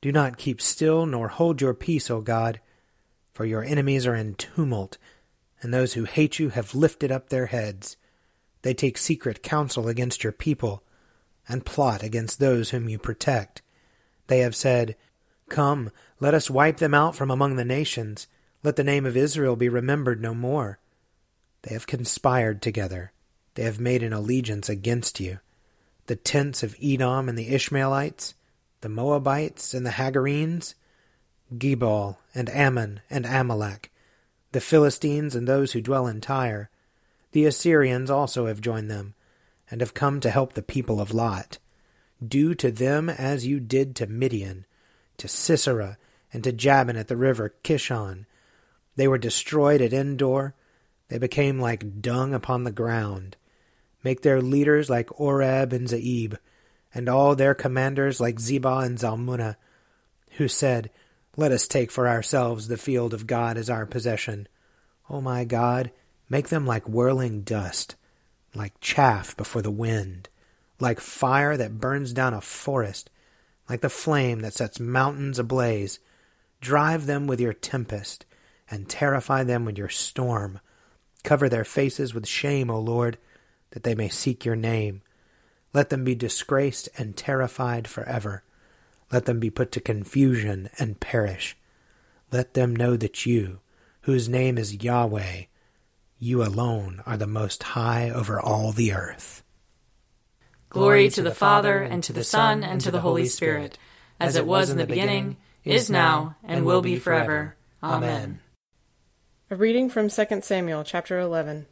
Do not keep still, nor hold your peace, O God, for your enemies are in tumult, and those who hate you have lifted up their heads. They take secret counsel against your people, and plot against those whom you protect. They have said, Come, let us wipe them out from among the nations. Let the name of Israel be remembered no more. They have conspired together. They have made an allegiance against you the tents of Edom and the Ishmaelites, the Moabites and the Hagarenes, Gebal and Ammon and Amalek, the Philistines and those who dwell in Tyre. The Assyrians also have joined them, and have come to help the people of Lot. Do to them as you did to Midian, to Sisera, and to Jabin at the river Kishon. They were destroyed at Endor. They became like dung upon the ground. Make their leaders like Oreb and Zeeb, and all their commanders like Zebah and Zalmunna, who said, Let us take for ourselves the field of God as our possession. O my God, make them like whirling dust, like chaff before the wind, like fire that burns down a forest, like the flame that sets mountains ablaze. Drive them with your tempest, and terrify them with your storm. Cover their faces with shame, O Lord that they may seek your name. Let them be disgraced and terrified forever. Let them be put to confusion and perish. Let them know that you, whose name is Yahweh, you alone are the most high over all the earth. Glory to the Father, and to the Son, and to the Holy Spirit, as it was in the beginning, is now, and will be forever. Amen. A reading from 2 Samuel chapter 11.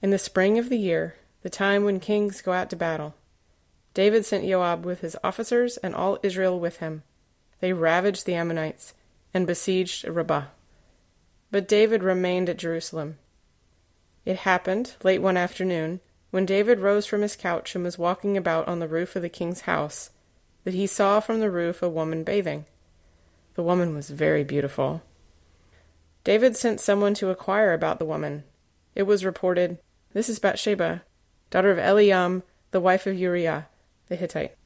In the spring of the year, the time when kings go out to battle, David sent Joab with his officers and all Israel with him. They ravaged the Ammonites and besieged Rabbah. But David remained at Jerusalem. It happened, late one afternoon, when David rose from his couch and was walking about on the roof of the king's house, that he saw from the roof a woman bathing. The woman was very beautiful. David sent someone to inquire about the woman. It was reported, this is Bathsheba, daughter of Eliam, the wife of Uriah the Hittite.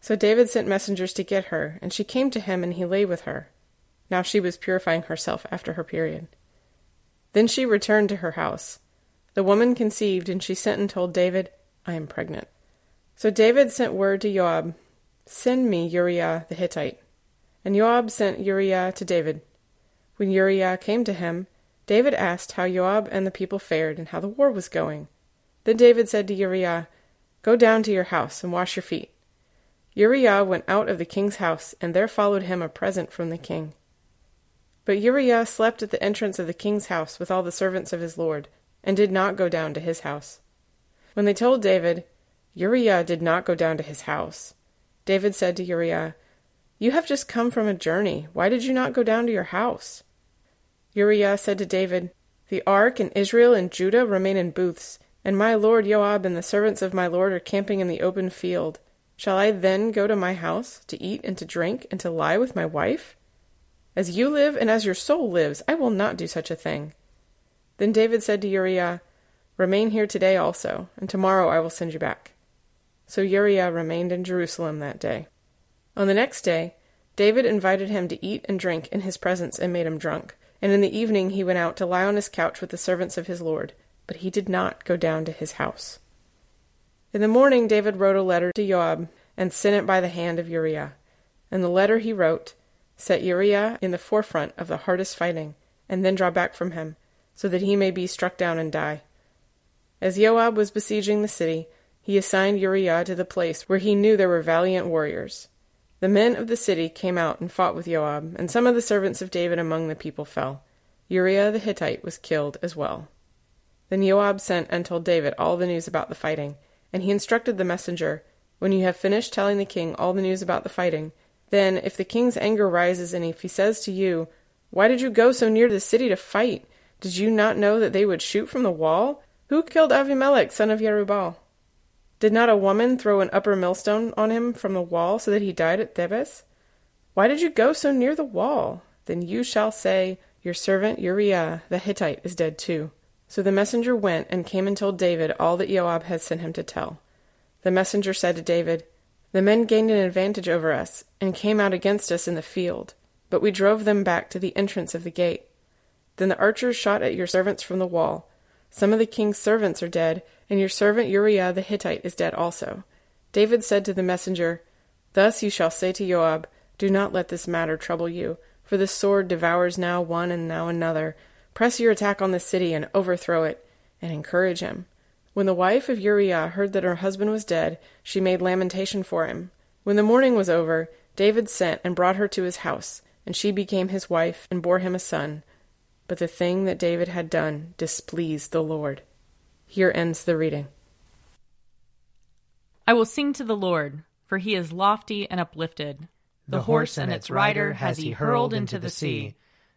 So David sent messengers to get her, and she came to him, and he lay with her. Now she was purifying herself after her period. Then she returned to her house. The woman conceived, and she sent and told David, I am pregnant. So David sent word to Joab, Send me Uriah the Hittite. And Joab sent Uriah to David. When Uriah came to him, David asked how Joab and the people fared and how the war was going. Then David said to Uriah, Go down to your house and wash your feet. Uriah went out of the king's house, and there followed him a present from the king. But Uriah slept at the entrance of the king's house with all the servants of his lord, and did not go down to his house. When they told David, Uriah did not go down to his house, David said to Uriah, You have just come from a journey. Why did you not go down to your house? Uriah said to David, The ark and Israel and Judah remain in booths, and my lord Joab and the servants of my lord are camping in the open field. Shall I then go to my house to eat and to drink and to lie with my wife? As you live and as your soul lives, I will not do such a thing. Then David said to Uriah, Remain here today also, and tomorrow I will send you back. So Uriah remained in Jerusalem that day. On the next day, David invited him to eat and drink in his presence and made him drunk. And in the evening he went out to lie on his couch with the servants of his lord, but he did not go down to his house. In the morning David wrote a letter to Joab and sent it by the hand of Uriah. In the letter he wrote, Set Uriah in the forefront of the hardest fighting, and then draw back from him, so that he may be struck down and die. As Joab was besieging the city, he assigned Uriah to the place where he knew there were valiant warriors. The men of the city came out and fought with Joab, and some of the servants of David among the people fell. Uriah the Hittite was killed as well. Then Joab sent and told David all the news about the fighting, and he instructed the messenger, When you have finished telling the king all the news about the fighting, then, if the king's anger rises, and if he says to you, Why did you go so near the city to fight? Did you not know that they would shoot from the wall? Who killed Avimelech, son of Jerubbaal? Did not a woman throw an upper millstone on him from the wall so that he died at Thebez? Why did you go so near the wall? Then you shall say, Your servant Uriah the Hittite is dead too. So the messenger went and came and told David all that Joab had sent him to tell. The messenger said to David, The men gained an advantage over us, and came out against us in the field, but we drove them back to the entrance of the gate. Then the archers shot at your servants from the wall. Some of the king's servants are dead, and your servant Uriah the Hittite is dead also. David said to the messenger, Thus you shall say to Joab, Do not let this matter trouble you, for the sword devours now one and now another, Press your attack on the city and overthrow it, and encourage him. When the wife of Uriah heard that her husband was dead, she made lamentation for him. When the mourning was over, David sent and brought her to his house, and she became his wife and bore him a son. But the thing that David had done displeased the Lord. Here ends the reading. I will sing to the Lord, for he is lofty and uplifted. The, the horse and its rider has he hurled into the sea.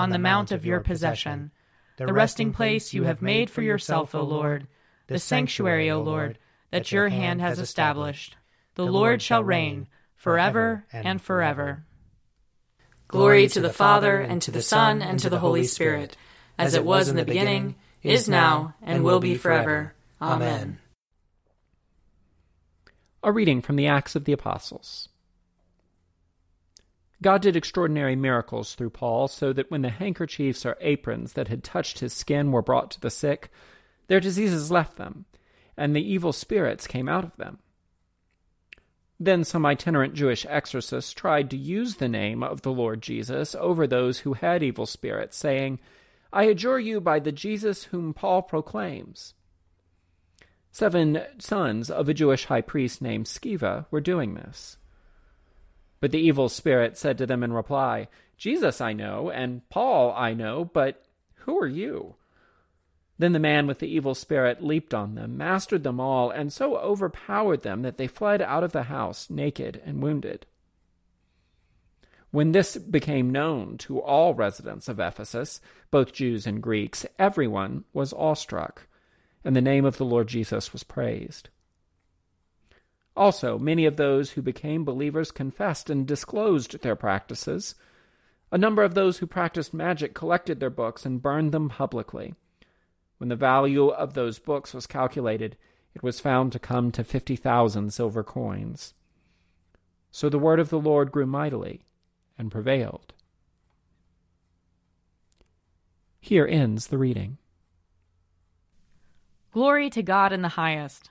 on the mount of your possession, the resting place you have made for yourself, O Lord, the sanctuary, O Lord, that your hand has established. The Lord shall reign forever and forever. Glory to the Father, and to the Son, and to the Holy Spirit, as it was in the beginning, is now, and will be forever. Amen. A reading from the Acts of the Apostles. God did extraordinary miracles through Paul, so that when the handkerchiefs or aprons that had touched his skin were brought to the sick, their diseases left them, and the evil spirits came out of them. Then some itinerant Jewish exorcists tried to use the name of the Lord Jesus over those who had evil spirits, saying, I adjure you by the Jesus whom Paul proclaims. Seven sons of a Jewish high priest named Sceva were doing this. But the evil spirit said to them in reply, Jesus I know, and Paul I know, but who are you? Then the man with the evil spirit leaped on them, mastered them all, and so overpowered them that they fled out of the house, naked and wounded. When this became known to all residents of Ephesus, both Jews and Greeks, everyone was awestruck, and the name of the Lord Jesus was praised. Also, many of those who became believers confessed and disclosed their practices. A number of those who practiced magic collected their books and burned them publicly. When the value of those books was calculated, it was found to come to fifty thousand silver coins. So the word of the Lord grew mightily and prevailed. Here ends the reading. Glory to God in the highest,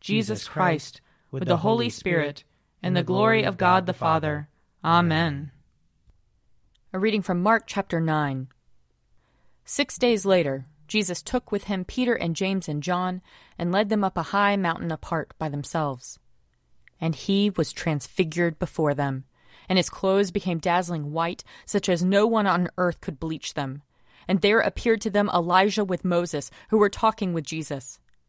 Jesus Christ, with the Holy Spirit, and the glory of God the Father. Amen. A reading from Mark chapter 9. Six days later, Jesus took with him Peter and James and John and led them up a high mountain apart by themselves. And he was transfigured before them and his clothes became dazzling white, such as no one on earth could bleach them. And there appeared to them Elijah with Moses, who were talking with Jesus.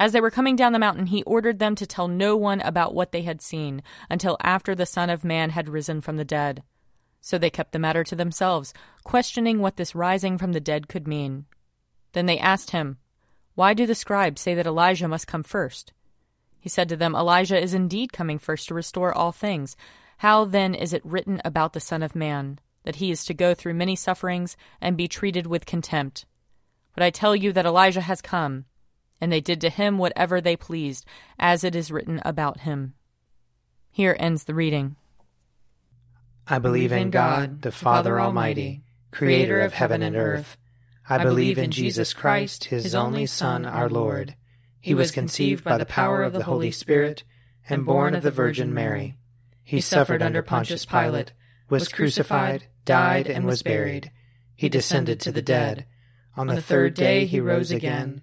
As they were coming down the mountain, he ordered them to tell no one about what they had seen until after the Son of Man had risen from the dead. So they kept the matter to themselves, questioning what this rising from the dead could mean. Then they asked him, Why do the scribes say that Elijah must come first? He said to them, Elijah is indeed coming first to restore all things. How then is it written about the Son of Man? that he is to go through many sufferings and be treated with contempt. But I tell you that Elijah has come, and they did to him whatever they pleased, as it is written about him. Here ends the reading. I believe in God, the Father Almighty, creator of heaven and earth. I believe in Jesus Christ, his only Son, our Lord. He was conceived by the power of the Holy Spirit and born of the Virgin Mary. He suffered under Pontius Pilate was crucified, died, and was buried. He descended to the dead. On the third day he rose again.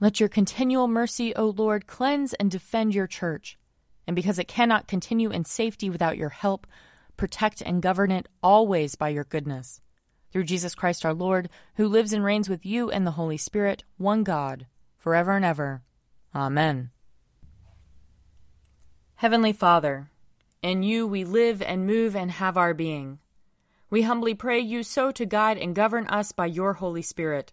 Let your continual mercy, O Lord, cleanse and defend your church. And because it cannot continue in safety without your help, protect and govern it always by your goodness. Through Jesus Christ our Lord, who lives and reigns with you and the Holy Spirit, one God, forever and ever. Amen. Heavenly Father, in you we live and move and have our being. We humbly pray you so to guide and govern us by your Holy Spirit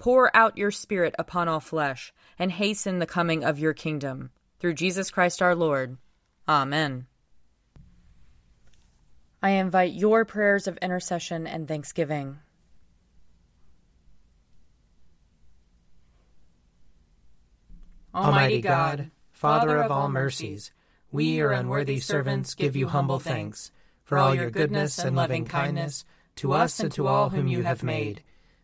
Pour out your Spirit upon all flesh, and hasten the coming of your kingdom. Through Jesus Christ our Lord. Amen. I invite your prayers of intercession and thanksgiving. Almighty God, Father of all mercies, we, your unworthy servants, give you humble thanks for all your goodness and loving kindness to us and to all whom you have made.